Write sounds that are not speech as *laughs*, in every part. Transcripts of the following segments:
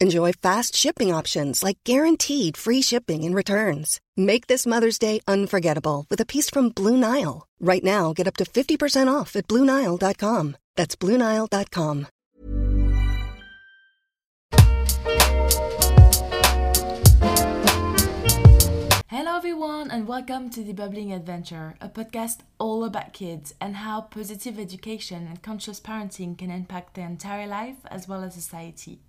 Enjoy fast shipping options like guaranteed free shipping and returns. Make this Mother's Day unforgettable with a piece from Blue Nile. Right now, get up to 50% off at BlueNile.com. That's BlueNile.com. Hello, everyone, and welcome to The Bubbling Adventure, a podcast all about kids and how positive education and conscious parenting can impact their entire life as well as society.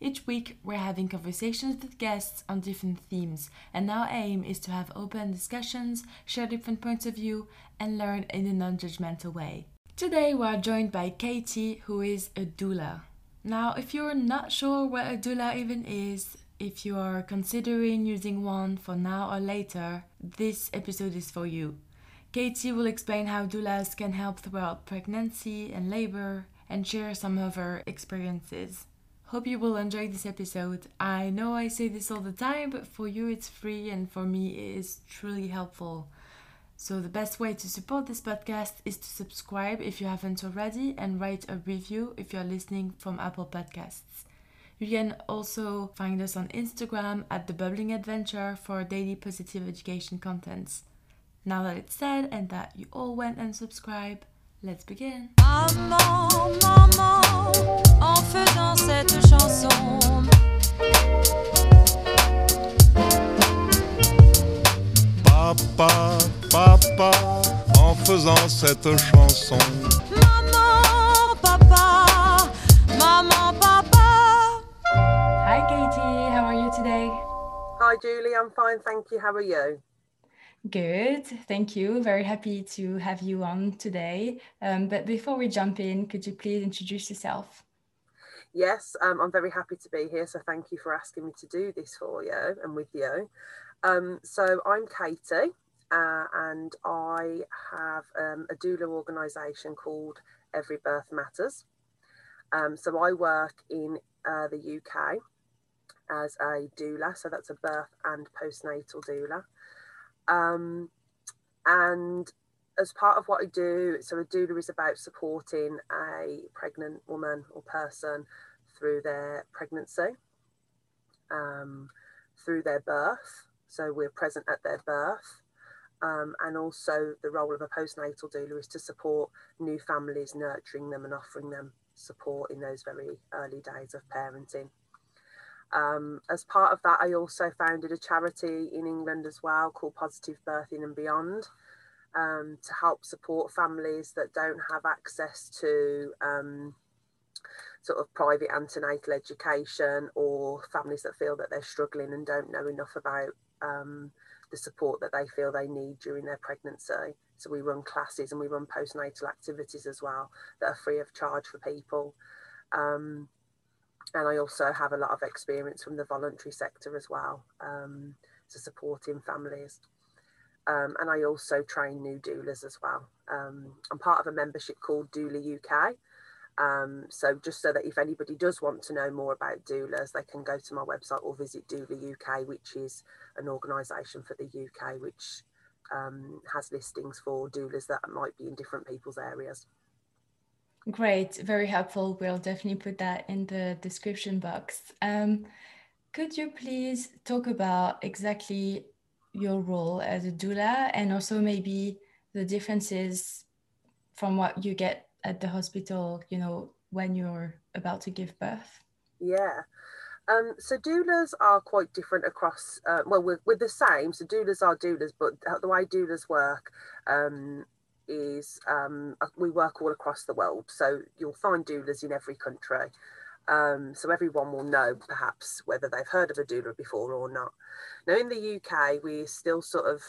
Each week, we're having conversations with guests on different themes, and our aim is to have open discussions, share different points of view, and learn in a non judgmental way. Today, we are joined by Katy, who is a doula. Now, if you're not sure what a doula even is, if you are considering using one for now or later, this episode is for you. Katy will explain how doulas can help throughout pregnancy and labor and share some of her experiences. Hope you will enjoy this episode. I know I say this all the time, but for you it's free and for me it is truly helpful. So, the best way to support this podcast is to subscribe if you haven't already and write a review if you're listening from Apple Podcasts. You can also find us on Instagram at The Bubbling Adventure for daily positive education contents. Now that it's said and that you all went and subscribe, let's begin. Maman, maman, en faisant cette chanson. Papa, papa, en faisant cette chanson. Maman, papa, maman, papa. Hi Katy, how are you today? Hi Julie, I'm fine, thank you. How are you? Good, thank you. Very happy to have you on today. Um, but before we jump in, could you please introduce yourself? Yes, um, I'm very happy to be here. So thank you for asking me to do this for you and with you. Um, so I'm Katy, uh, and I have um, a doula organisation called Every Birth Matters. Um, so I work in uh, the UK as a doula, so that's a birth and postnatal doula. Um, and as part of what I do, so a doula is about supporting a pregnant woman or person through their pregnancy, um, through their birth. So we're present at their birth. Um, and also the role of a postnatal doula is to support new families, nurturing them and offering them support in those very early days of parenting. Um, as part of that, I also founded a charity in England as well called Positive Birthing and Beyond um, to help support families that don't have access to um, sort of private antenatal education or families that feel that they're struggling and don't know enough about um, the support that they feel they need during their pregnancy. So we run classes and we run postnatal activities as well that are free of charge for people. Um, and I also have a lot of experience from the voluntary sector as well um, to supporting families. Um, and I also train new doulas as well. Um, I'm part of a membership called Doula UK, Um, so just so that if anybody does want to know more about doulas, they can go to my website or visit Doula UK, which is an organisation for the UK which um, has listings for doulas that might be in different people's areas. Great, very helpful. We'll definitely put that in the description box. Um, could you please talk about exactly your role as a doula and also maybe the differences from what you get at the hospital, you know, when you're about to give birth? Yeah. Um, so doulas are quite different across. Uh, well, we're, we're the same. So doulas are doulas, but the way doulas work um, is um, we work all across the world. So you'll find doulas in every country. Um, so everyone will know perhaps whether they've heard of a doula before or not. Now in the UK, we're still sort of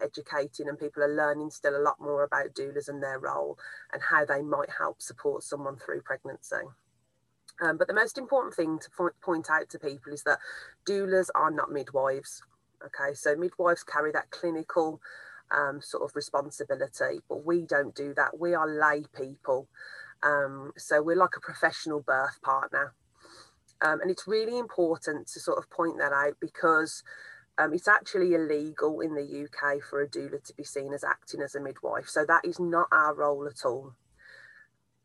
educating and people are learning still a lot more about doulas and their role and how they might help support someone through pregnancy. Um, but the most important thing to point out to people is that doulas are not midwives. Okay, so midwives carry that clinical um, sort of responsibility, but we don't do that. We are lay people. Um, so we're like a professional birth partner. Um, and it's really important to sort of point that out because um, it's actually illegal in the UK for a doula to be seen as acting as a midwife. So that is not our role at all.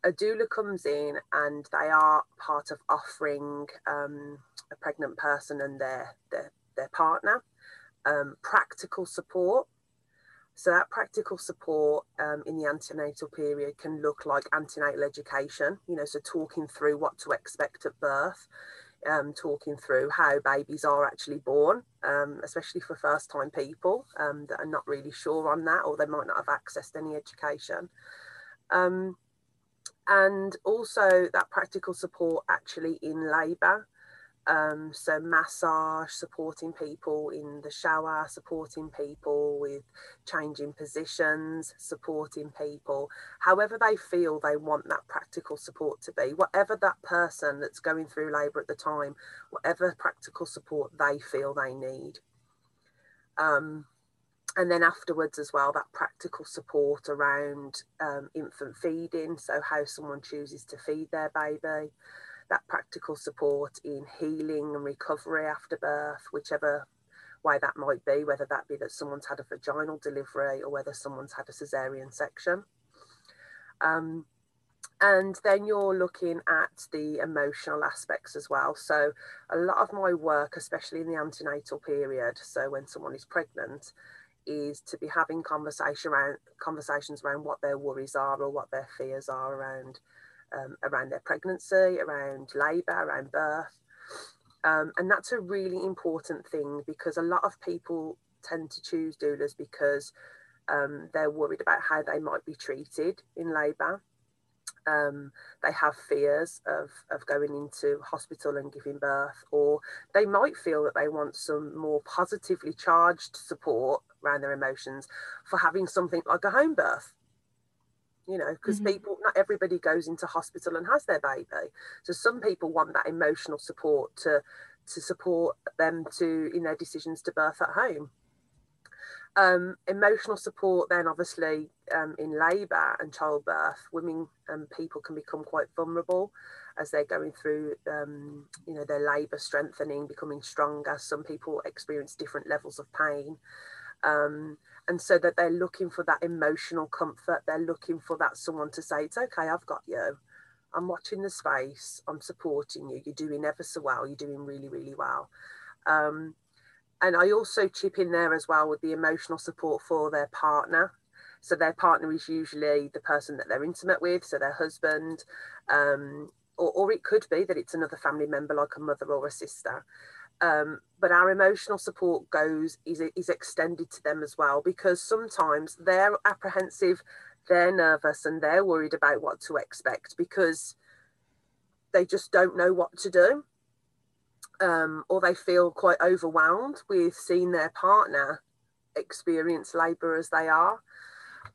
A doula comes in and they are part of offering um, a pregnant person and their, their, their partner um, practical support. So that practical support um, in the antenatal period can look like antenatal education, you know, so talking through what to expect at birth um, talking through how babies are actually born, um, especially for first time people um, that are not really sure on that or they might not have accessed any education. Um, and also that practical support actually in labour. Um, so massage, supporting people in the shower, supporting people with changing positions, supporting people, however they feel they want that practical support to be, whatever that person that's going through labour at the time, whatever practical support they feel they need. Um, and then afterwards as well, that practical support around um, infant feeding, so how someone chooses to feed their baby that practical support in healing and recovery after birth, whichever way that might be, whether that be that someone's had a vaginal delivery or whether someone's had a cesarean section. Um, and then you're looking at the emotional aspects as well. So, a lot of my work, especially in the antenatal period, so when someone is pregnant, is to be having conversation around conversations around what their worries are or what their fears are around um, around their pregnancy, around labour, around birth. Um, and that's a really important thing because a lot of people tend to choose doulas because um, they're worried about how they might be treated in labour. Um, they have fears of, of going into hospital and giving birth, or they might feel that they want some more positively charged support around their emotions for having something like a home birth you know because mm-hmm. people not everybody goes into hospital and has their baby. So some people want that emotional support to to support them to in their decisions to birth at home. Um, emotional support then obviously um, in labour and childbirth women and people can become quite vulnerable as they're going through um, you know their labour strengthening becoming stronger. Some people experience different levels of pain. Um, and so that they're looking for that emotional comfort. They're looking for that someone to say it's okay i've got you. I'm watching the space. I'm supporting you. You're doing ever so well. You're doing really really well. Um, and i also chip in there as well with the emotional support for their partner. So their partner is usually the person that they're intimate with so their husband um, or, or it could be that it's another family member like a mother or a sister um, but our emotional support goes is, is extended to them as well because sometimes they're apprehensive they're nervous and they're worried about what to expect because they just don't know what to do um, or they feel quite overwhelmed with seeing their partner experience labour as they are.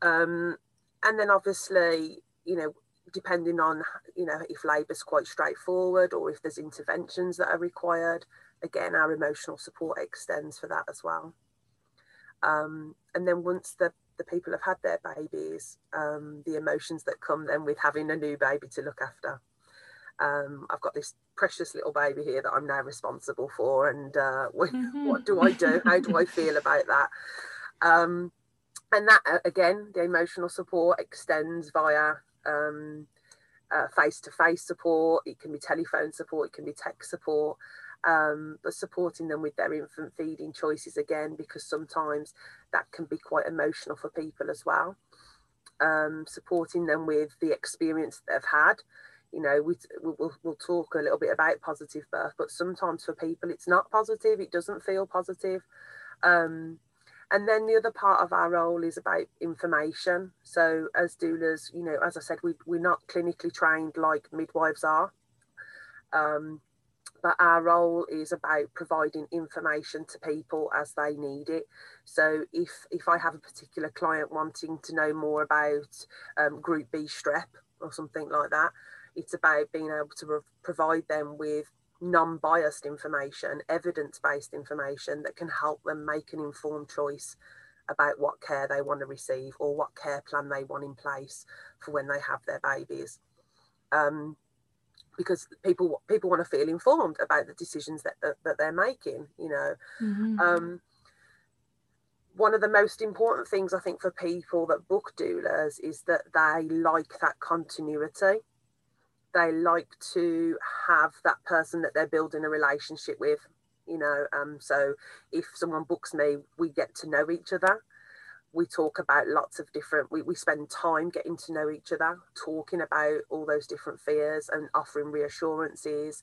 Um, and then obviously you know depending on you know if labour's quite straightforward or if there's interventions that are required again, our emotional support extends for that as well. Um, and then once the the people have had their babies, um, the emotions that come then with having a new baby to look after. Um, I've got this precious little baby here that I'm now responsible for, and uh, *laughs* mm-hmm. what do I do? How do I feel *laughs* about that? Um, and that uh, again, the emotional support extends via face to face support, it can be telephone support, it can be text support. Um, but supporting them with their infant feeding choices again, because sometimes that can be quite emotional for people as well. Um, supporting them with the experience they've had. You know, we, we'll, we'll talk a little bit about positive birth, but sometimes for people it's not positive, it doesn't feel positive. Um, and then the other part of our role is about information. So as doulas, you know, as I said, we, we're not clinically trained like midwives are. Um, but our role is about providing information to people as they need it. So if if I have a particular client wanting to know more about um, Group B strep or something like that, it's about being able to provide them with non-biased information, evidence-based information that can help them make an informed choice about what care they want to receive or what care plan they want in place for when they have their babies. Um, because people people want to feel informed about the decisions that that, that they're making. You know, mm-hmm. um, one of the most important things I think for people that book doulas is that they like that continuity they like to have that person that they're building a relationship with you know um, so if someone books me we get to know each other we talk about lots of different we, we spend time getting to know each other talking about all those different fears and offering reassurances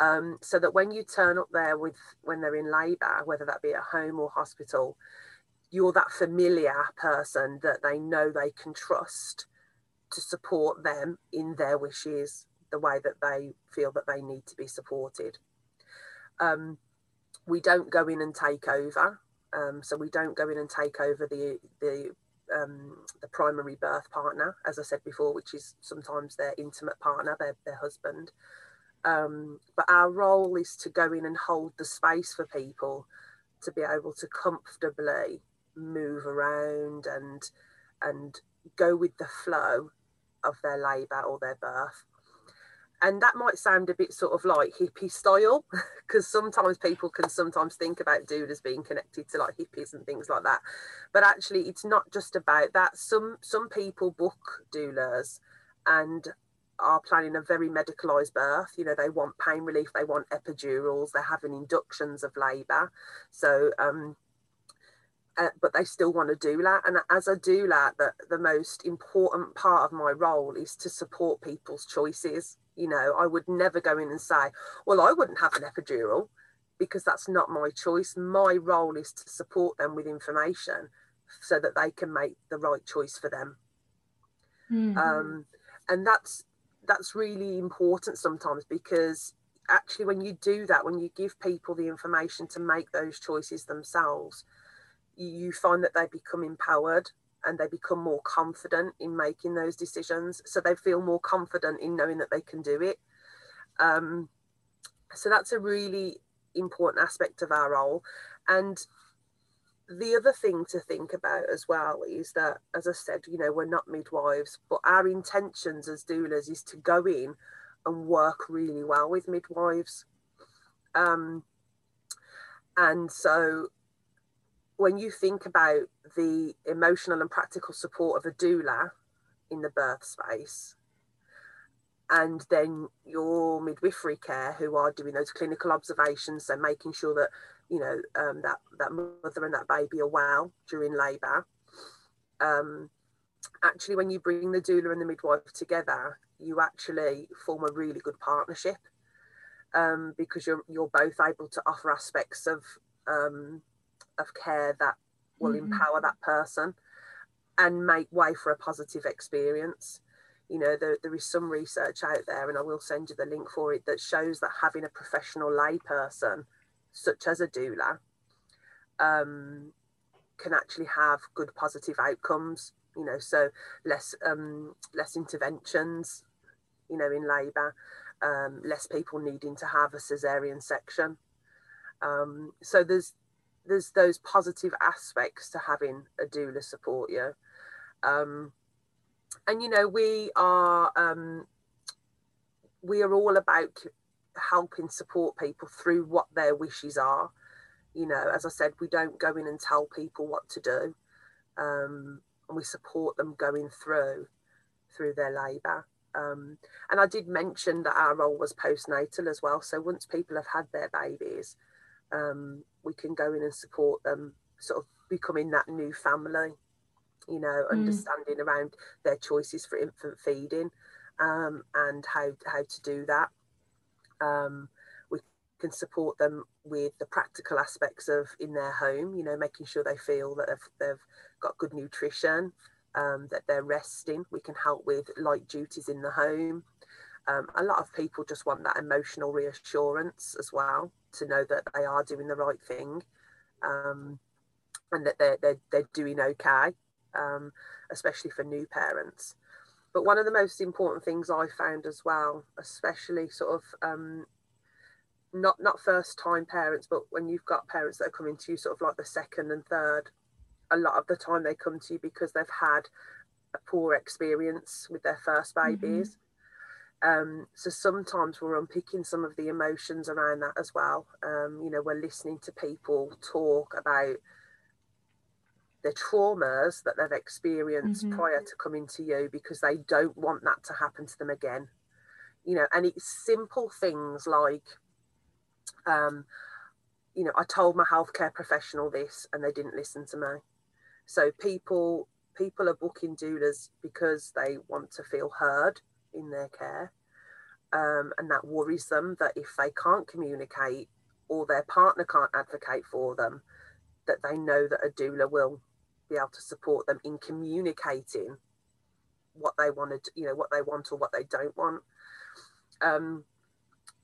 um, so that when you turn up there with when they're in labour whether that be at home or hospital you're that familiar person that they know they can trust to support them in their wishes the way that they feel that they need to be supported. Um, we don't go in and take over. Um, so we don't go in and take over the the um, the primary birth partner, as I said before, which is sometimes their intimate partner, their their husband. Um, but our role is to go in and hold the space for people to be able to comfortably move around and and go with the flow of their labour or their birth. And that might sound a bit sort of like hippie style, *laughs* because sometimes people can sometimes think about doulas being connected to like hippies and things like that. But actually, it's not just about that. Some some people book doulas and are planning a very medicalized birth. You know, they want pain relief, they want epidurals, they're having inductions of labour. So um, uh, but they still want to do that. And as a doula, the, the most important part of my role is to support people's choices. You know, I would never go in and say, well, I wouldn't have an epidural because that's not my choice. My role is to support them with information so that they can make the right choice for them. Mm-hmm. Um, and that's that's really important sometimes because actually when you do that when you give people the information to make those choices themselves you find that they become empowered and they become more confident in making those decisions. So they feel more confident in knowing that they can do it. Um, so that's a really important aspect of our role. And the other thing to think about as well is that, as I said, you know, we're not midwives, but our intentions as doulas is to go in and work really well with midwives. Um, and so when you think about the emotional and practical support of a doula in the birth space, and then your midwifery care who are doing those clinical observations and making sure that you know um, that that mother and that baby are well during labour. Um, actually, when you bring the doula and the midwife together, you actually form a really good partnership um, because you're you're both able to offer aspects of um, of care that will mm-hmm. empower that person and make way for a positive experience. You know, there, there is some research out there, and I will send you the link for it, that shows that having a professional layperson, such as a doula, um, can actually have good positive outcomes. You know, so less um, less interventions, you know, in labour, um, less people needing to have a cesarean section. Um, so there's there's those positive aspects to having a doula support you. Um, and you know, we are um, we are all about helping support people through what their wishes are. You know, as I said, we don't go in and tell people what to do, um, and we support them going through through their labour. Um, and I did mention that our role was postnatal as well. So once people have had their babies, um, we can go in and support them, sort of becoming that new family. You know, mm. understanding around their choices for infant feeding um, and how how to do that. Um, we can support them with the practical aspects of in their home. You know, making sure they feel that they've, they've got good nutrition, um, that they're resting. We can help with light duties in the home. Um, a lot of people just want that emotional reassurance as well to know that they are doing the right thing um, and that they're, they're, they're doing okay, um, especially for new parents. But one of the most important things I found as well, especially sort of um, not not first time parents, but when you've got parents that are coming to you sort of like the second and third a lot of the time they come to you because they've had a poor experience with their first mm-hmm. babies. Mm-hmm. Um, so sometimes we're unpicking some of the emotions around that as well. Um, you know, we're listening to people talk about the traumas that they've experienced mm-hmm. prior to coming to you because they don't want that to happen to them again. You know, and it's simple things like, um, you know, I told my healthcare professional this and they didn't listen to me. So people people are booking doulas because they want to feel heard in their care, um, and that worries them that if they can't communicate or their partner can't advocate for them, that they know that a doula will be able to support them in communicating what they wanted, you know, what they want or what they don't want. Um,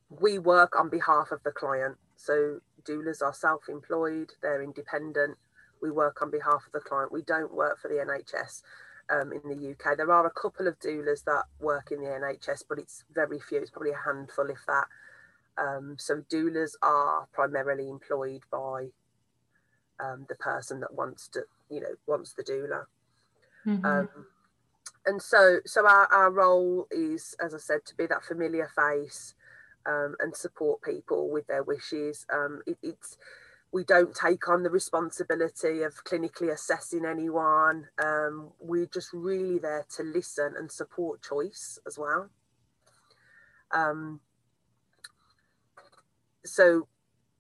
we work on behalf of the client. So doulas are self-employed, they're independent, we work on behalf of the client. We don't work for the NHS um, in the UK. There are a couple of doulas that work in the NHS, but it's very few. It's probably a handful, if that. Um, so doulas are primarily employed by um, the person that wants to, you know, wants the doula. Mm-hmm. Um, and so, so our, our role is, as I said, to be that familiar face um, and support people with their wishes. Um, it, it's we don't take on the responsibility of clinically assessing anyone. Um, we're just really there to listen and support choice as well. Um, so,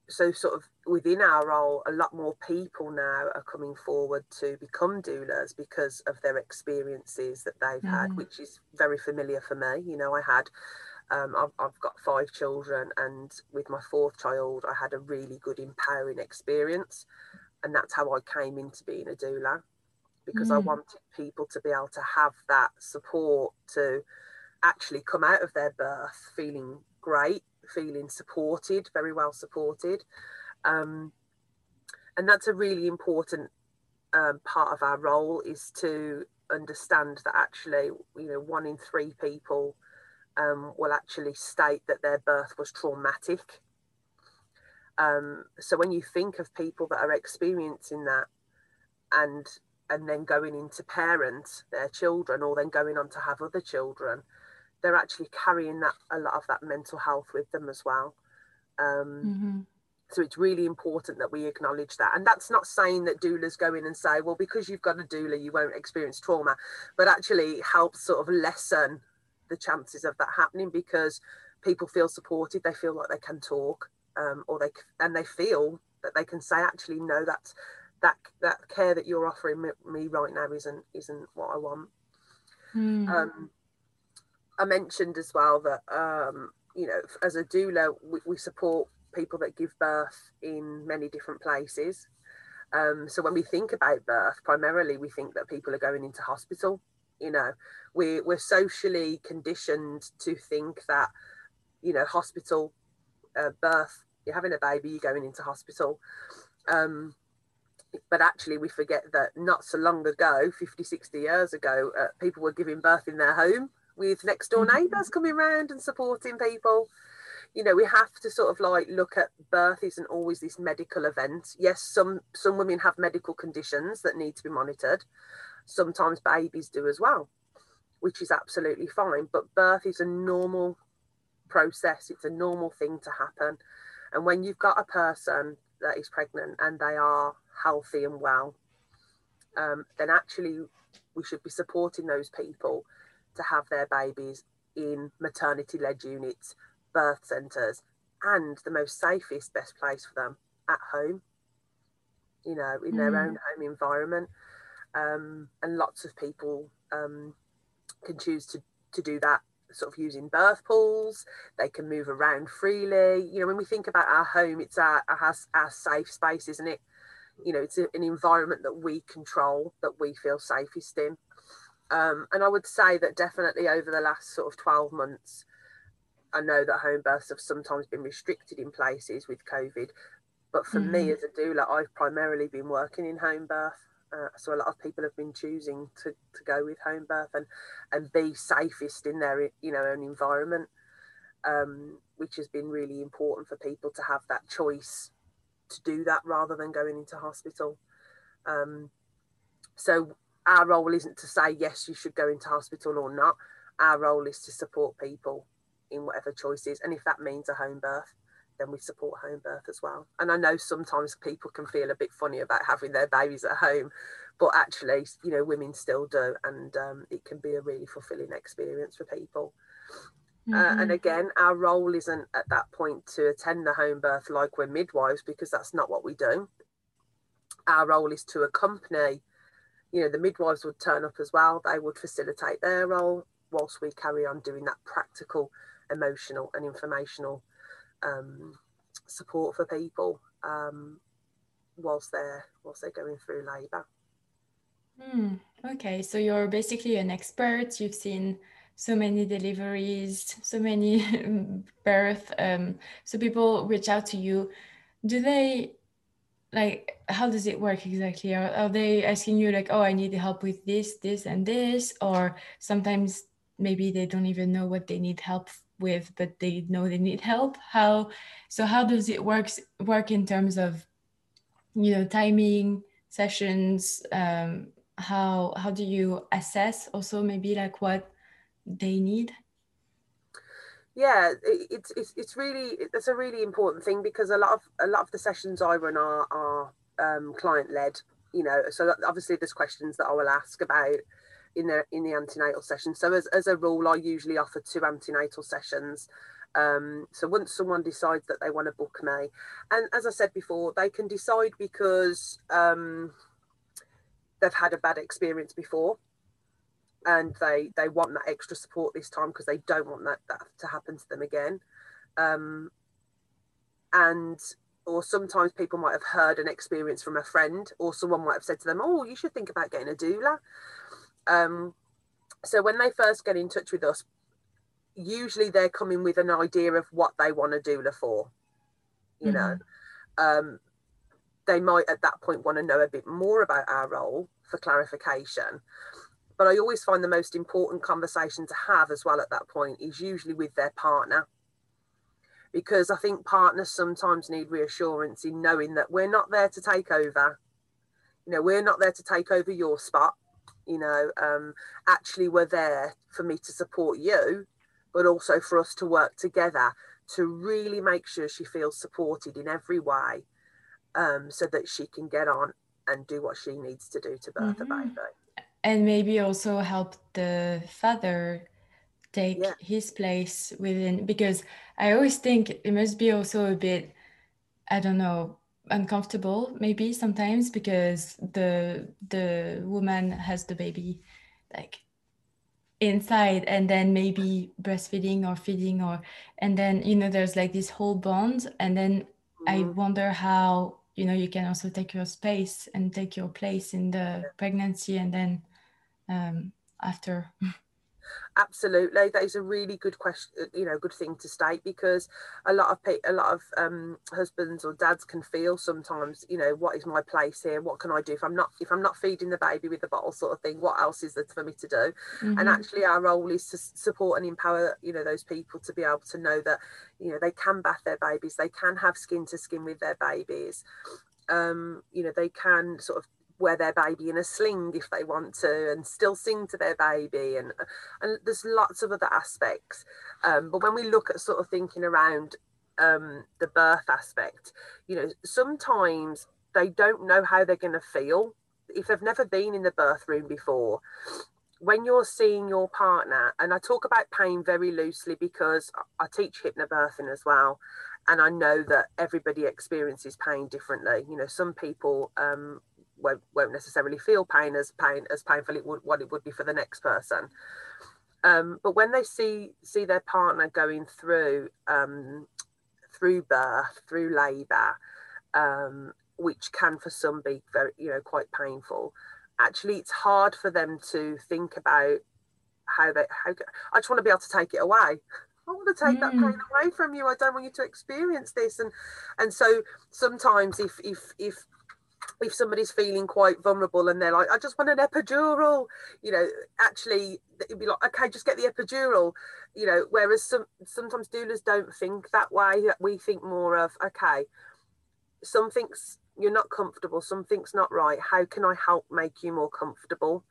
so sort of within our role, a lot more people now are coming forward to become doulas because of their experiences that they've mm. had, which is very familiar for me. You know, I had um, I've, I've, got five children, and with my fourth child, I had a really good empowering experience, and that's how I came into being a doula because mm. I wanted people to be able to have that support to actually come out of their birth feeling great, feeling supported, very well supported, um, and that's a really important um, part of our role is to understand that actually, you know, one in three people um, will actually state that their birth was traumatic. Um, so when you think of people that are experiencing that and and then going into parent their children or then going on to have other children, they're actually carrying that a lot of that mental health with them as well. Um, mm-hmm. So it's really important that we acknowledge that. And that's not saying that doulas go in and say, well, because you've got a doula, you won't experience trauma, but actually helps sort of lessen the chances of that happening because people feel supported they feel like they can talk um, or they and they feel that they can say actually no that's that that care that you're offering me right now isn't isn't what i want. Mm. um, i mentioned as well that um, you know as a doula we, we, support people that give birth in many different places. Um, so when we think about birth primarily we think that people are going into hospital you know we we're socially conditioned to think that you know hospital uh, birth you're having a baby you're going into hospital. Um, but actually we forget that not so long ago 50 60 years ago uh, people were giving birth in their home with next door mm-hmm. neighbours coming around and supporting people. You know we have to sort of like look at birth isn't always this medical event. Yes some some women have medical conditions that need to be monitored sometimes babies do as well which is absolutely fine but birth is a normal process it's a normal thing to happen and when you've got a person that is pregnant and they are healthy and well um, then actually we should be supporting those people to have their babies in maternity led units birth centres and the most safest, best place for them at home, you know, in their mm. own home environment. Um, and lots of people um, can choose to, to do that sort of using birth pools. They can move around freely. You know, when we think about our home, it's our, our, our safe space, isn't it? You know, it's a, an environment that we control, that we feel safest in. Um, and I would say that definitely over the last sort of 12 months, I know that home births have sometimes been restricted in places with COVID, but for mm. me as a doula, I've primarily been working in home birth. Uh, so a lot of people have been choosing to, to go with home birth and, and be safest in their you know own environment, um, which has been really important for people to have that choice to do that rather than going into hospital. Um, so our role isn't to say yes you should go into hospital or not. Our role is to support people in whatever choices. And if that means a home birth, then we support home birth as well. And I know sometimes people can feel a bit funny about having their babies at home, but actually, you know, women still do. And um, it can be a really fulfilling experience for people. Mm-hmm. Uh, and mm-hmm. again, our role isn't at that point to attend the home birth like we're midwives, because that's not what we do. Our role is to accompany, you know, the midwives would turn up as well. They would facilitate their role whilst we carry on doing that practical emotional and informational um, support for people um, whilst they're whilst they're going through labour. Mm, okay, so you're basically an expert. You've seen so many deliveries, so many *laughs* birth. Um, so people reach out to you. Do they like how does it work exactly? Are, are they asking you like, oh, I need help with this, this, and this, or sometimes maybe they don't even know what they need help with but they know they need help. How so how does it work work in terms of you know timing sessions um how how do you assess also maybe like what they need? Yeah it's it's, it's really it's a really important thing because a lot of a lot of the sessions i run are are um, client led you know so obviously there's questions that i will ask about in the in the antenatal session. So as, as a rule, I usually offer two antenatal sessions. Um, so once someone decides that they want to book me, and as I said before, they can decide because um, they've had a bad experience before, and they they want that extra support this time because they don't want that, that to happen to them again. Um, and or sometimes people might have heard an experience from a friend, or someone might have said to them, "Oh, you should think about getting a doula." Um, so when they first get in touch with us, usually they're coming with an idea of what they want a doula for. You mm-hmm. know, um, they might at that point want to know a bit more about our role for clarification. But I always find the most important conversation to have as well at that point is usually with their partner. Because I think partners sometimes need reassurance in knowing that we're not there to take over. You know, we're not there to take over your spot you know um, actually were there for me to support you but also for us to work together to really make sure she feels supported in every way um, so that she can get on and do what she needs to do to birth mm-hmm. a baby and maybe also help the father take yeah. his place within because i always think it must be also a bit i don't know uncomfortable maybe sometimes because the the woman has the baby like inside and then maybe breastfeeding or feeding or and then you know there's like this whole bond and then mm-hmm. i wonder how you know you can also take your space and take your place in the pregnancy and then um, after *laughs* absolutely that is a really good question you know good thing to state because a lot of pe- a lot of um, husbands or dads can feel sometimes you know what is my place here? What can i do if i'm not if i'm not feeding the baby with the bottle sort of thing what else is there for me to do? Mm-hmm. and actually our role is to support and empower you know those people to be able to know that you know they can bath their babies they can have skin to skin with their babies. Um, you know they can sort of wear their baby in a sling if they want to and still sing to their baby and and there's lots of other aspects. Um, but when we look at sort of thinking around um, the birth aspect you know sometimes they don't know how they're going to feel if they've never been in the birth room before. When you're seeing your partner and i talk about pain very loosely because i teach hypnobirthing as well and i know that everybody experiences pain differently. You know some people um, won't, won't necessarily feel pain as pain as painful it would what it would be for the next person. Um, but when they see see their partner going through um, through birth, through labour, um, which can for some be very you know quite painful, actually it's hard for them to think about how they how I just want to be able to take it away. I want to take mm. that pain away from you. I don't want you to experience this. And and so sometimes if if if if somebody's feeling quite vulnerable and they're like, I just want an epidural, you know, actually it'd be like, okay, just get the epidural, you know, whereas some sometimes doulas don't think that way. We think more of, okay, something's you're not comfortable, something's not right. How can I help make you more comfortable?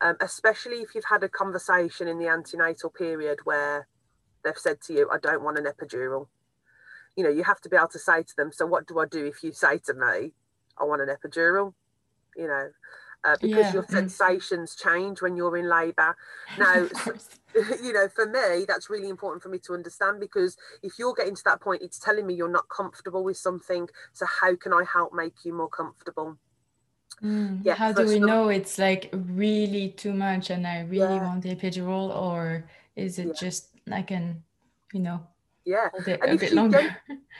Um, especially if you've had a conversation in the antenatal period where they've said to you, I don't want an epidural. You know, you have to be able to say to them, so what do I do if you say to me, I want an epidural, you know, uh, because yeah. your sensations change when you're in labour. Now, *laughs* *laughs* you know, for me, that's really important for me to understand because if you're getting to that point, it's telling me you're not comfortable with something. So, how can I help make you more comfortable? Mm, yeah, how do we know it's like really too much and I really yeah. want the epidural, or is it yeah. just I can, you know, yeah. Bit, and if, gen-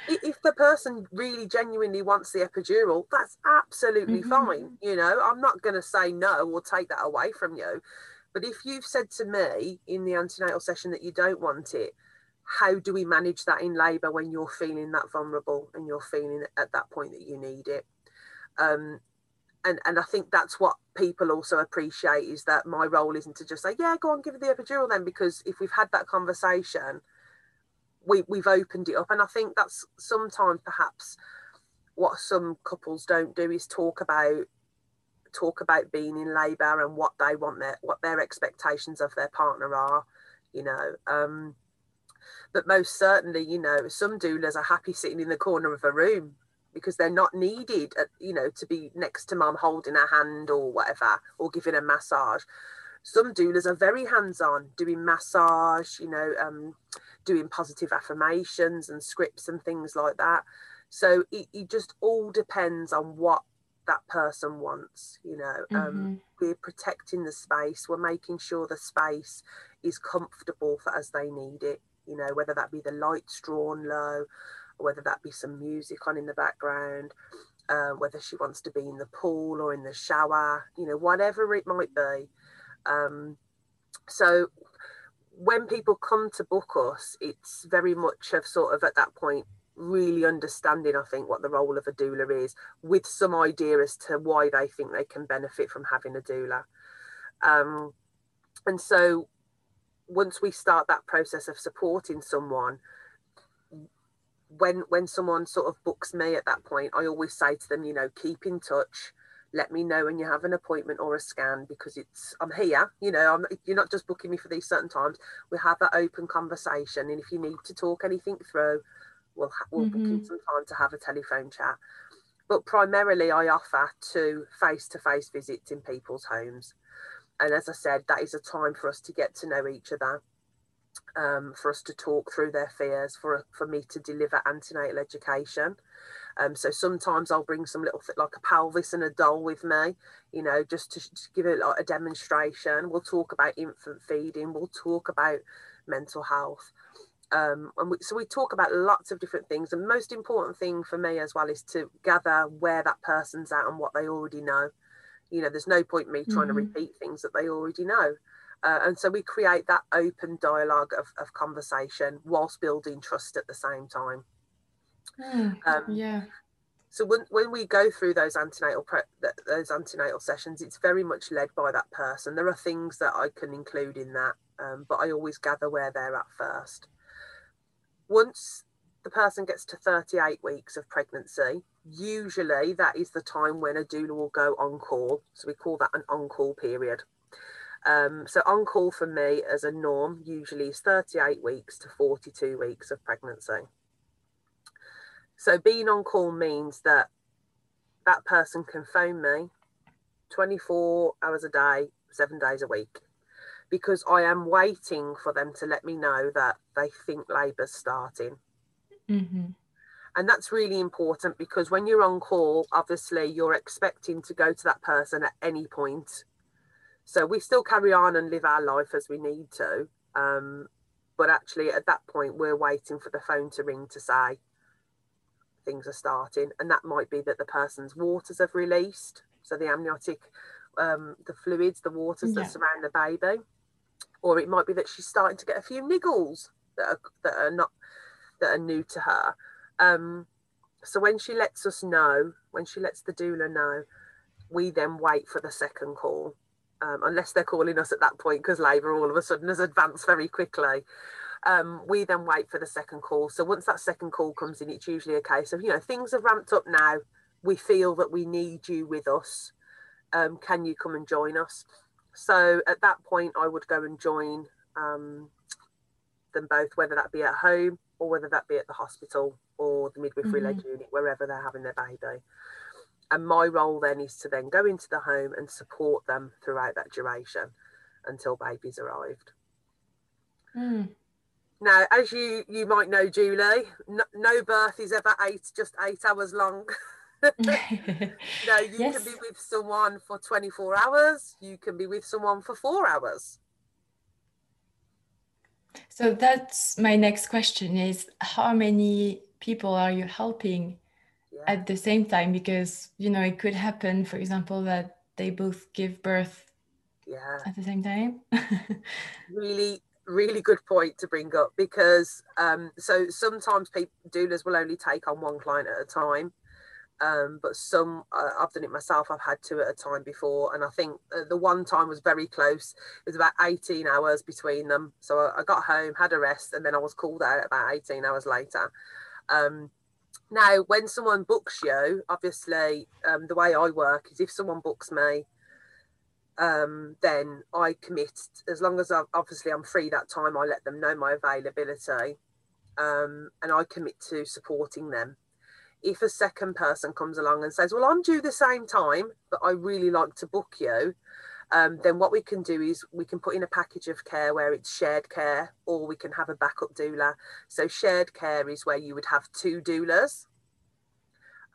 if the person really genuinely wants the epidural that's absolutely mm-hmm. fine you know? I'm not going to say no or take that away from you. But if you've said to me in the antenatal session that you don't want it how do we manage that in labour when you're feeling that vulnerable and you're feeling at that point that you need it? Um, and and I think that's what people also appreciate is that my role isn't to just say, yeah, go on, give it the epidural then, because if we've had that conversation, we, we've opened it up. And i think that's sometimes perhaps what some couples don't do is talk about talk about being in labor and what they want their what their expectations of their partner are you know um but most certainly you know some doulas are happy sitting in the corner of a room because they're not needed at, you know to be next to mum holding her hand or whatever or giving a massage some doulas are very hands-on doing massage you know um doing positive affirmations and scripts and things like that. So it, it just all depends on what that person wants, you know. Um, mm-hmm. We're protecting the space, we're making sure the space is comfortable for as they need it, you know, whether that be the lights drawn low, or whether that be some music on in the background. Uh, whether she wants to be in the pool or in the shower, you know, whatever it might be. Um, so when people come to book us, it's very much of sort of at that point really understanding, I think, what the role of a doula is, with some idea as to why they think they can benefit from having a doula. Um, and so once we start that process of supporting someone, when when someone sort of books me at that point, I always say to them, you know, keep in touch let me know when you have an appointment or a scan because it's I'm here. You know, I'm, you're not just booking me for these certain times. We have that open conversation, and if you need to talk anything through, we'll we'll mm-hmm. book in some time to have a telephone chat. But primarily, I offer to face-to-face visits in people's homes, and as I said, that is a time for us to get to know each other. Um, for us to talk through their fears, for for me to deliver antenatal education, um, so sometimes I'll bring some little like a pelvis and a doll with me, you know, just to, to give it like a demonstration. We'll talk about infant feeding. We'll talk about mental health. Um, and we, so we talk about lots of different things. The most important thing for me as well is to gather where that person's at and what they already know. You know, there's no point me trying mm-hmm. to repeat things that they already know. Uh, and so we create that open dialogue of, of conversation whilst building trust at the same time. Mm, um, yeah. So when, when we go through those antenatal pre- those antenatal sessions, it's very much led by that person. There are things that I can include in that, um, but I always gather where they're at first. Once the person gets to 38 weeks of pregnancy, usually that is the time when a doula will go on call. So we call that an on call period. Um, so on call for me as a norm usually is 38 weeks to 42 weeks of pregnancy. So being on call means that that person can phone me 24 hours a day, seven days a week, because I am waiting for them to let me know that they think labour's starting. Mm-hmm. And that's really important because when you're on call, obviously you're expecting to go to that person at any point. So we still carry on and live our life as we need to. Um, but actually, at that point, we're waiting for the phone to ring to say things are starting. And that might be that the person's waters have released. So the amniotic, um, the fluids, the waters yeah. that surround the baby. Or it might be that she's starting to get a few niggles that are, that are not that are new to her. Um, so when she lets us know, when she lets the doula know, we then wait for the second call, um, unless they're calling us at that point because labour all of a sudden has advanced very quickly. Um, we then wait for the second call. So once that second call comes in, it's usually a case of, you know, things have ramped up now. We feel that we need you with us. Um, can you come and join us? So at that point, I would go and join um, them both, whether that be at home or whether that be at the hospital or the midwifery mm-hmm. unit, wherever they're having their baby. And my role then is to then go into the home and support them throughout that duration until baby's arrived. Mm. Now, as you you might know, Julie, no, no birth is ever eight just eight hours long. *laughs* *laughs* no, you yes. can be with someone for 24 hours. You can be with someone for four hours. So that's my next question is how many people are you helping. At the same time? Because, you know, it could happen, for example, that they both give birth yeah. at the same time. *laughs* really, really good point to bring up because um, so sometimes people, doulas will only take on one client at a time. Um, but some uh, I've done it myself. I've had two at a time before, and I think uh, the one time was very close. It was about 18 hours between them. So I, I, got home, had a rest, and then I was called out about 18 hours later. Um, now, when someone books you, obviously, um, the way I work is if someone books me, um, then I commit as long as I've, obviously I'm free that time. I let them know my availability, um, and I commit to supporting them if a second person comes along and says, Well, I'm due the same time, but I really like to book you, um, then what we can do is we can put in a package of care where it's shared care or we can have a backup doula. So, shared care is where you would have two doulas.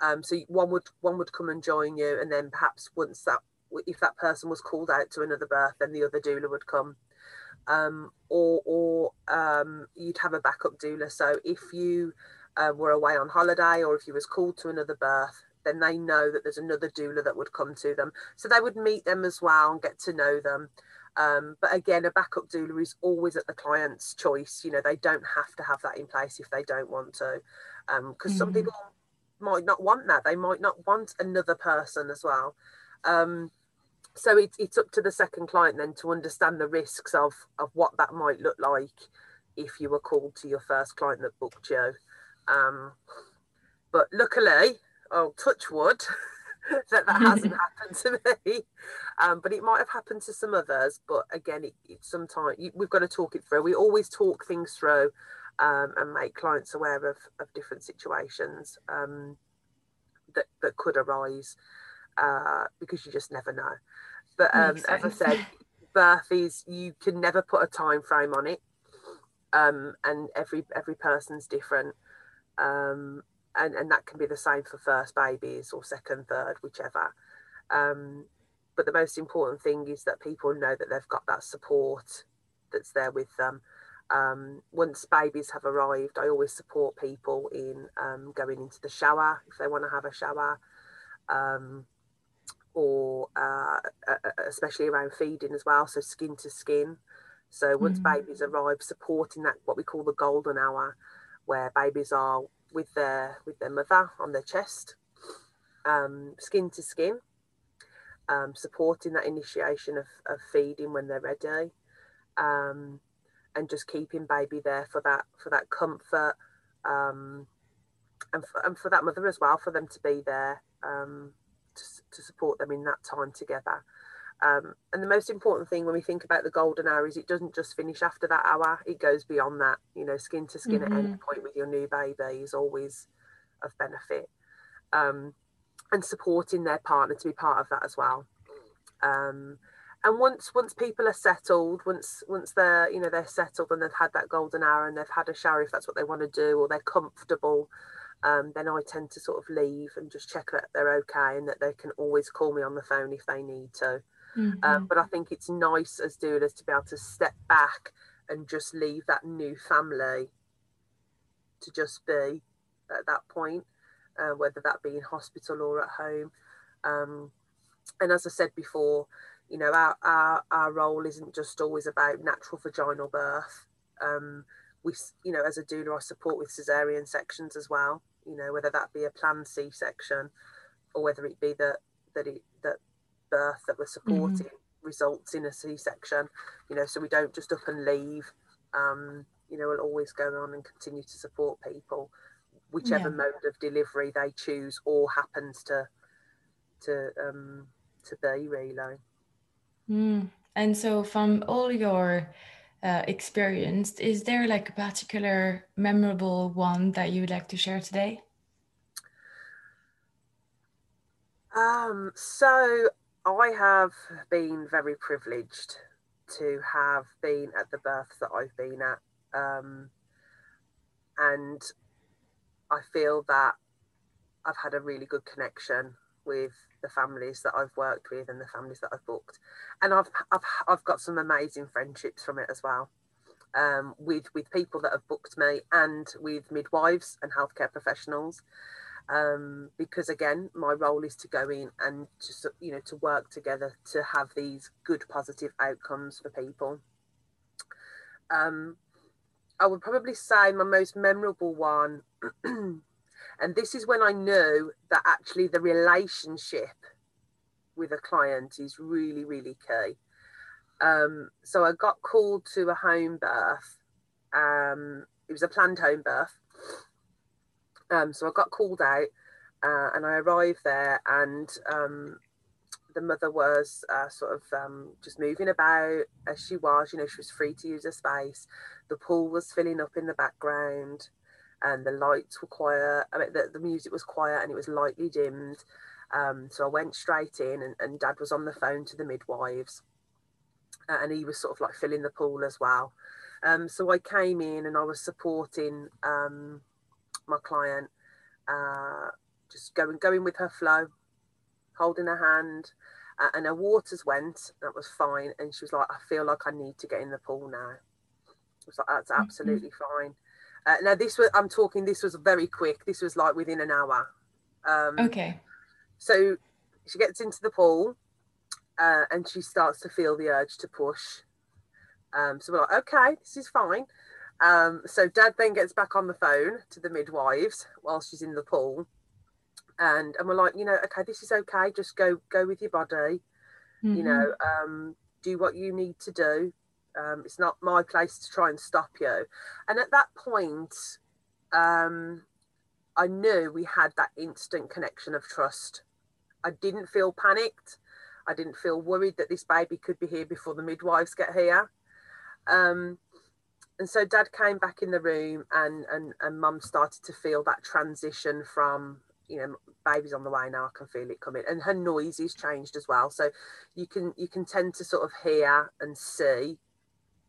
Um, so one would one would come and join you, and then perhaps once that if that person was called out to another birth, then the other doula would come. Um, or or um, you'd have a backup doula. So if you uh, were away on holiday or if you was called to another birth, then they know that there's another doula that would come to them. So they would meet them as well and get to know them. Um, but again, a backup doula is always at the client's choice. You know, they don't have to have that in place if they don't want to, because um, mm. some people might not want that. They might not want another person as well. Um, so it's it's up to the second client then to understand the risks of of what that might look like if you were called to your first client that booked you. Um, but luckily, oh, touch wood, *laughs* that that hasn't *laughs* happened to me. Um, but it might have happened to some others. But again, it, it sometimes we've got to talk it through. We always talk things through um, and make clients aware of, of different situations um, that, that could arise uh, because you just never know. But um, as I said, *laughs* birth is you can never put a time frame on it, um, and every every person's different um, and and that can be the same for first babies or second, third, whichever. Um, but the most important thing is that people know that they've got that support that's there with them. Um, once babies have arrived, I always support people in um, going into the shower if they want to have a shower. Um, or uh, especially around feeding as well. So skin to skin. So once mm-hmm. babies arrive, supporting that what we call the golden hour, where babies are with their with their mother on their chest, um, skin to skin, um, supporting that initiation of, of feeding when they're ready, um, and just keeping baby there for that for that comfort, um, and for, and for that mother as well, for them to be there um, to, to support them in that time together. Um, and the most important thing when we think about the golden hour is it doesn't just finish after that hour, it goes beyond that. You know, skin to skin mm-hmm. at any mm-hmm. point with your new baby is always of benefit. Um, and supporting their partner to be part of that as well. Um, and once once people are settled, once once they're you know they're settled and they've had that golden hour and they've had a shower if that's what they want to do or they're comfortable, um, then I tend to sort of leave and just check that they're okay and that they can always call me on the phone if they need to. Mm-hmm. Um, but I think it's nice as doulas to be able to step back and just leave that new family to just be at that point, uh, whether that be in hospital or at home. Um, and as I said before, you know, our, our, our role isn't just always about natural vaginal birth. Um, we, you know, as a doula, I support with cesarean sections as well. You know, whether that be a planned C-section or whether it be that that it birth that we're supporting mm-hmm. results in a C-section. You know, so we don't just up and leave. Um, you know, we'll always go on and continue to support people, whichever yeah. mode of delivery they choose or happens to to um, to be really. Mm. And so, from all your uh, experience, is there like a particular memorable one that you would like to share today? Um, so I have been very privileged to have been at the births that I've been at. Um, and I feel that I've had a really good connection with the families that I've worked with and the families that I've booked. And I've, I've, I've got some amazing friendships from it as well. Um, with with people that have booked me and with midwives and healthcare professionals um, because again, my role is to go in and just you know to work together to have these good positive outcomes for people. Um, I would probably say my most memorable one, *clears throat* and this is when I knew that actually the relationship with a client is really really key. Um, so I got called to a home birth. Um, it was a planned home birth um, so I got called out uh, and I arrived there and um, the mother was uh, sort of um, just moving about as she was, you know, she was free to use her space. The pool was filling up in the background and the lights were quiet. I mean, the, the music was quiet and it was lightly dimmed. Um, so I went straight in and, and dad was on the phone to the midwives uh, and he was sort of like filling the pool as well. Um, so I came in and I was supporting um, my client, uh, just going going with her flow, holding her hand, uh, and her waters went. That was fine, and she was like, "I feel like I need to get in the pool now." I was like, "That's mm-hmm. absolutely fine." Uh, now this was I'm talking. This was very quick. This was like within an hour. Um, okay. So she gets into the pool, uh, and she starts to feel the urge to push. Um, so we're like, okay, this is fine. Um, so dad then gets back on the phone to the midwives while she's in the pool. And, and we're like, you know, okay, this is okay. Just go, go with your body, mm-hmm. you know, um, do what you need to do. Um, it's not my place to try and stop you. And at that point, um, I knew we had that instant connection of trust. I didn't feel panicked. I didn't feel worried that this baby could be here before the midwives get here. Um, and so dad came back in the room and and and mum started to feel that transition from you know baby's on the way now i can feel it coming. And her noises changed as well. So you can you can tend to sort of hear and see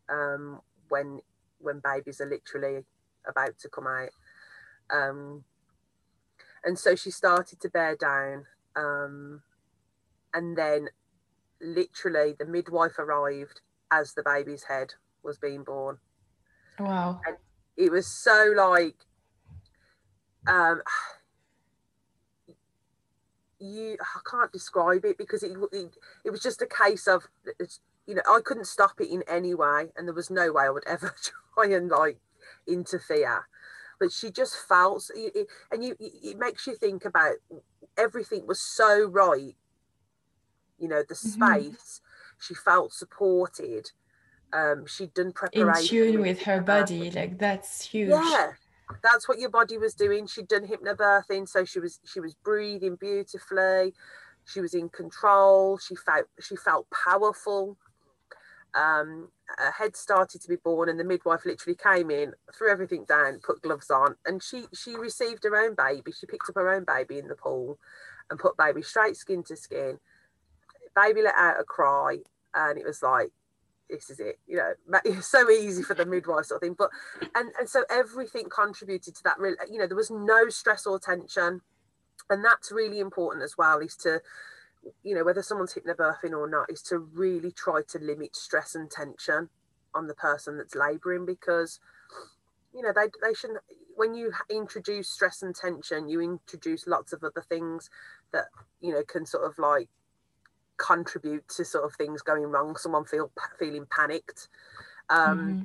um, when when babies are literally about to come out. Um, and so she started to bear down um, and then literally the midwife arrived as the baby's head was being born Wow. And it was so like, um, you I can't describe it because it, it, it was just a case of you know I couldn't stop it in any way and there was no way I would *laughs* ever try and like interfere but she just felt and you it makes you think about everything was so right you know the mm-hmm. space she felt supported um she'd done preparation in tune with her body like that's huge. Yeah that's what your body was doing. She'd done hypnobirthing so she was she was breathing beautifully. She was in control. She felt she felt powerful. Um a head started to be born and the midwife literally came in threw everything down put gloves on and she she received her own baby. She picked up her own baby in the pool and put baby straight skin to skin. Baby let out a cry and it was like this is it you know *laughs* so easy for the midwife sort of thing. But and and so everything contributed to that you know there was no stress or tension. And that's really important as well is to you know whether someone's hypnobirthing or not is to really try to limit stress and tension on the person that's laboring because you know they, they shouldn't when you introduce stress and tension you introduce lots of other things that you know can sort of like contribute to sort of things going wrong someone feel feeling panicked. Um mm-hmm.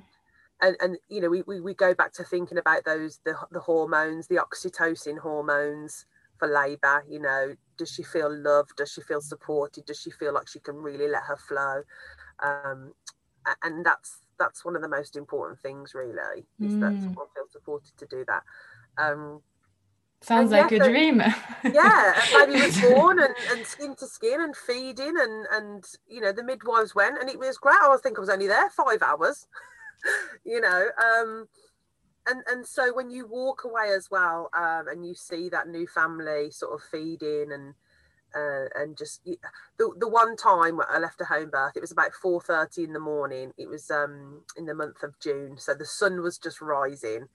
and and you know we, we we go back to thinking about those the, the hormones the oxytocin hormones for labor you know does she feel loved? Does she feel supported? Does she feel like she can really let her flow? Um and that's that's one of the most important things really is mm. that someone feels supported to do that. Um Sounds like a dream. yeah, and *laughs* baby was born and, and skin to skin and feeding and and you know the midwives went and it was great. I think I was only there five hours, *laughs* you know. Um, and and so when you walk away as well um, and you see that new family sort of feeding and uh, and just the, the one time I left a home birth, it was about 4:30 in the morning. It was um, in the month of June, so the sun was just rising,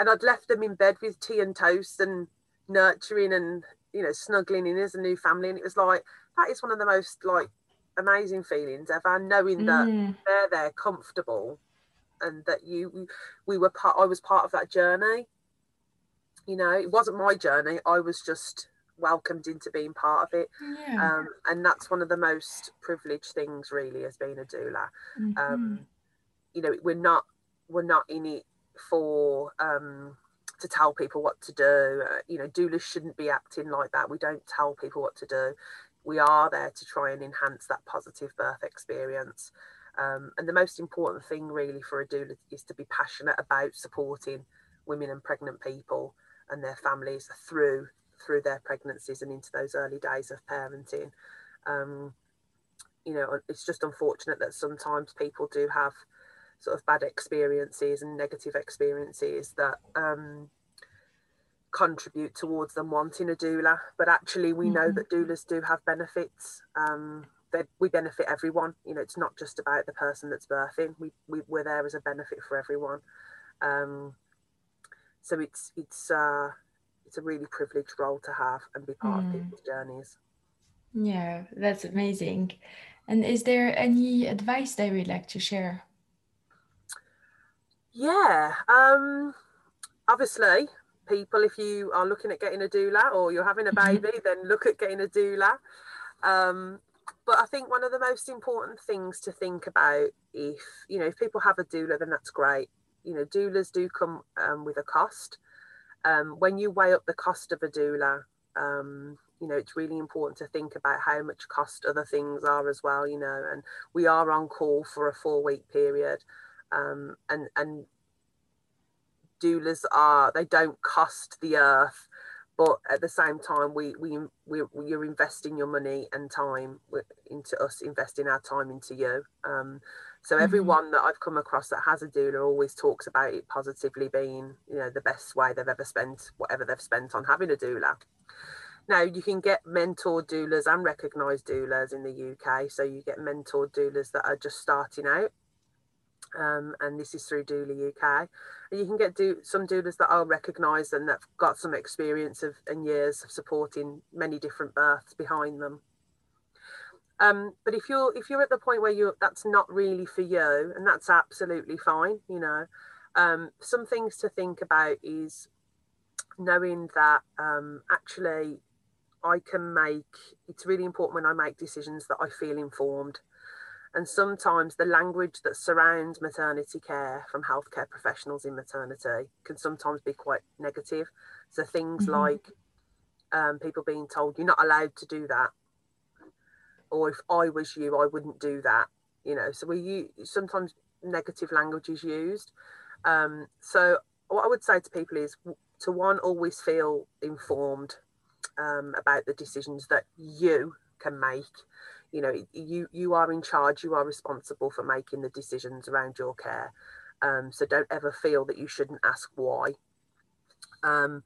and I'd left them in bed with tea and toast and nurturing and you know snuggling in as a new family and it was like that is one of the most like amazing feelings ever knowing that mm. they're there comfortable and that you we were part I was part of that journey you know it wasn't my journey I was just welcomed into being part of it yeah. um, and that's one of the most privileged things really as being a doula mm-hmm. um, you know we're not we're not in it for um, to tell people what to do. Uh, you know, doulas shouldn't be acting like that. We don't tell people what to do. We are there to try and enhance that positive birth experience. Um, and the most important thing, really, for a doula is to be passionate about supporting women and pregnant people and their families through through their pregnancies and into those early days of parenting. Um, you know, it's just unfortunate that sometimes people do have sort of bad experiences and negative experiences that um, contribute towards them wanting a doula. But actually, we mm-hmm. know that doulas do have benefits. Um, that we benefit everyone. You know, it's not just about the person that's birthing. We, we we're there as a benefit for everyone. Um, so it's it's uh, it's a really privileged role to have and be part mm. of people's journeys. Yeah, that's amazing. And is there any advice that you'd like to share? Yeah. Um, obviously, people, if you are looking at getting a doula or you're having a mm-hmm. baby, then look at getting a doula. Um, but I think one of the most important things to think about if you know if people have a doula, then that's great. You know, doulas do come um, with a cost. Um, when you weigh up the cost of a doula, um, you know it's really important to think about how much cost other things are as well. You know, and we are on call for a four week period um, and and doulas are they don't cost the earth but at the same time we we, we you're investing your money and time into us investing our time into you. Um, so mm-hmm. everyone that I've come across that has a doula always talks about it positively being you know the best way they've ever spent whatever they've spent on having a doula. Now you can get mentor doulas and recognized doulas in the UK so you get mentor doulas that are just starting out um, and this is through Doula UK. And you can get do some doulas that are recognised and that've got some experience of and years of supporting many different births behind them. Um, but if you're if you're at the point where you that's not really for you, and that's absolutely fine, you know. Um, some things to think about is knowing that um, actually I can make it's really important when I make decisions that I feel informed. And sometimes the language that surrounds maternity care from healthcare professionals in maternity can sometimes be quite negative. So things mm-hmm. like um, people being told you're not allowed to do that, or if I was you, I wouldn't do that. You know, so we use sometimes negative language is used. Um, so what I would say to people is to one always feel informed um, about the decisions that you can make you know you you are in charge you are responsible for making the decisions around your care. Um, so don't ever feel that you shouldn't ask why. Um,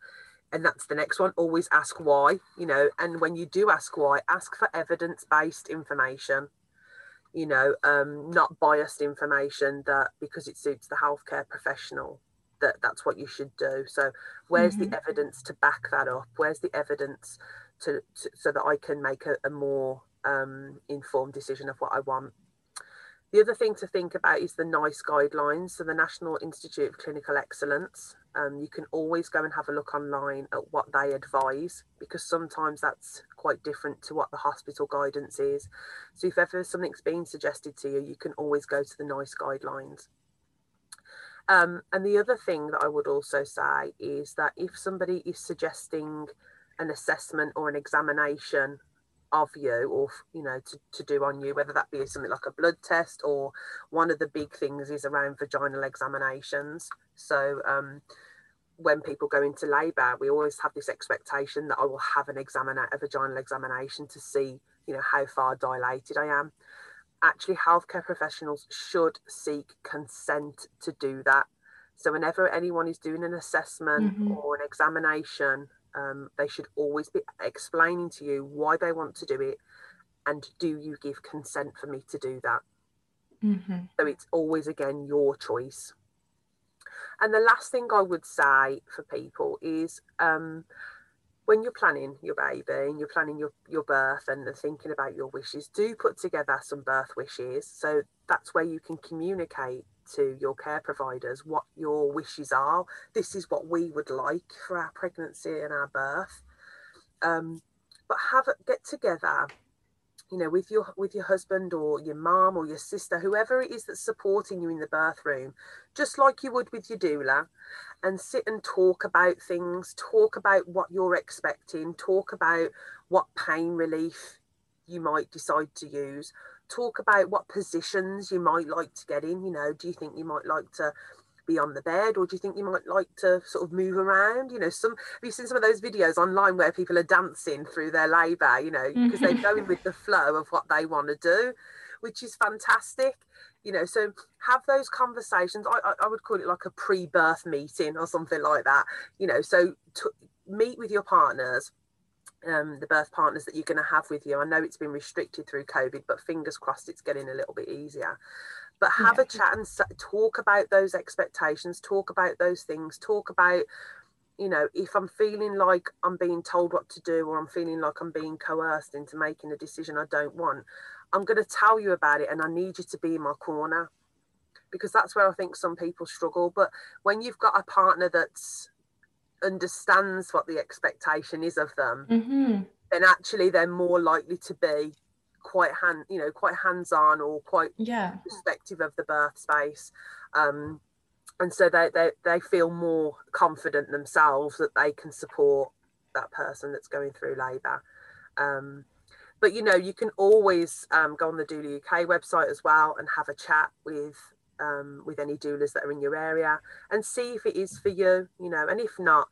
and that's the next one always ask why you know and when you do ask why ask for evidence-based information. You know um, not biased information that because it suits the healthcare professional that that's what you should do. So where's mm-hmm. the evidence to back that up? Where's the evidence to, to so that i can make a, a more um, informed decision of what I want. The other thing to think about is the NICE guidelines, so the National Institute of Clinical Excellence. Um, you can always go and have a look online at what they advise because sometimes that's quite different to what the hospital guidance is. So if ever something's being suggested to you, you can always go to the NICE guidelines. Um, and the other thing that I would also say is that if somebody is suggesting an assessment or an examination of you or you know to, to do on you whether that be something like a blood test or one of the big things is around vaginal examinations. So um, when people go into labour we always have this expectation that i will have an examiner a vaginal examination to see you know how far dilated i am. Actually healthcare professionals should seek consent to do that. So whenever anyone is doing an assessment mm-hmm. or an examination um, they should always be explaining to you why they want to do it and do you give consent for me to do that. Mm-hmm. so it's always again your choice. And the last thing i would say for people is um, when you're planning your baby and you're planning your, your birth and thinking about your wishes do put together some birth wishes. So that's where you can communicate to your care providers what your wishes are. This is what we would like for our pregnancy and our birth. Um, but have get together, you know, with your with your husband or your mom or your sister, whoever it is that's supporting you in the birth room, just like you would with your doula, and sit and talk about things, talk about what you're expecting, talk about what pain relief you might decide to use talk about what positions you might like to get in. You know, do you think you might like to be on the bed or do you think you might like to sort of move around? You know some have you seen some of those videos online where people are dancing through their labor you know because they're mm-hmm. going with the flow of what they want to do which is fantastic. You know so have those conversations. I, I would call it like a pre-birth meeting or something like that you know so to meet with your partners um, the birth partners that you're going to have with you. I know it's been restricted through COVID, but fingers crossed it's getting a little bit easier. But have yeah. a chat and talk about those expectations, talk about those things, talk about, you know, if I'm feeling like I'm being told what to do or I'm feeling like I'm being coerced into making a decision I don't want, I'm going to tell you about it and I need you to be in my corner because that's where I think some people struggle. But when you've got a partner that's understands what the expectation is of them, mm-hmm. then actually they're more likely to be quite hand, you know, quite hands-on or quite yeah respective of the birth space. Um, and so they, they they feel more confident themselves that they can support that person that's going through labour. Um, but you know, you can always um, go on the Doula UK website as well and have a chat with um, with any doulas that are in your area and see if it is for you, you know, and if not,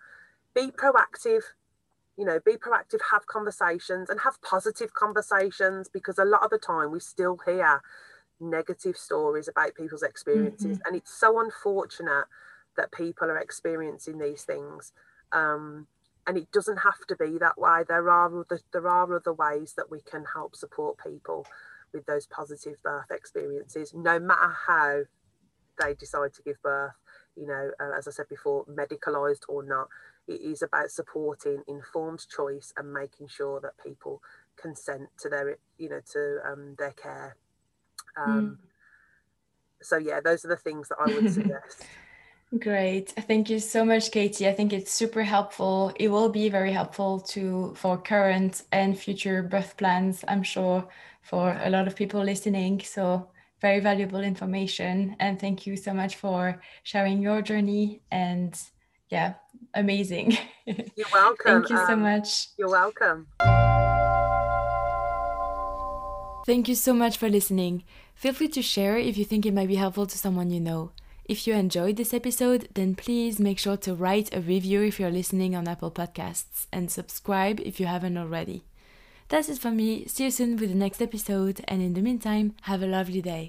be proactive, you know, be proactive, have conversations and have positive conversations because a lot of the time we still hear negative stories about people's experiences mm-hmm. and it's so unfortunate that people are experiencing these things. Um, and it doesn't have to be that way. There are other, there are other ways that we can help support people with those positive birth experiences, no matter how they decide to give birth. You know, uh, as I said before, medicalized or not, it is about supporting informed choice and making sure that people consent to their, you know, to um, their care. Um, mm. So yeah, those are the things that I would *laughs* suggest. Great. Thank you so much, Katy. I think it's super helpful. It will be very helpful to for current and future birth plans, I'm sure, for a lot of people listening. So very valuable information. And thank you so much for sharing your journey and yeah, amazing. *laughs* You're welcome. thank you so um, much. You're welcome. Thank you so much for listening. Feel free to share if you think it might be helpful to someone you know. If you enjoyed this episode, then please make sure to write a review if you're listening on Apple Podcasts and subscribe if you haven't already. That's it for me. See you soon with the next episode, and in the meantime, have a lovely day.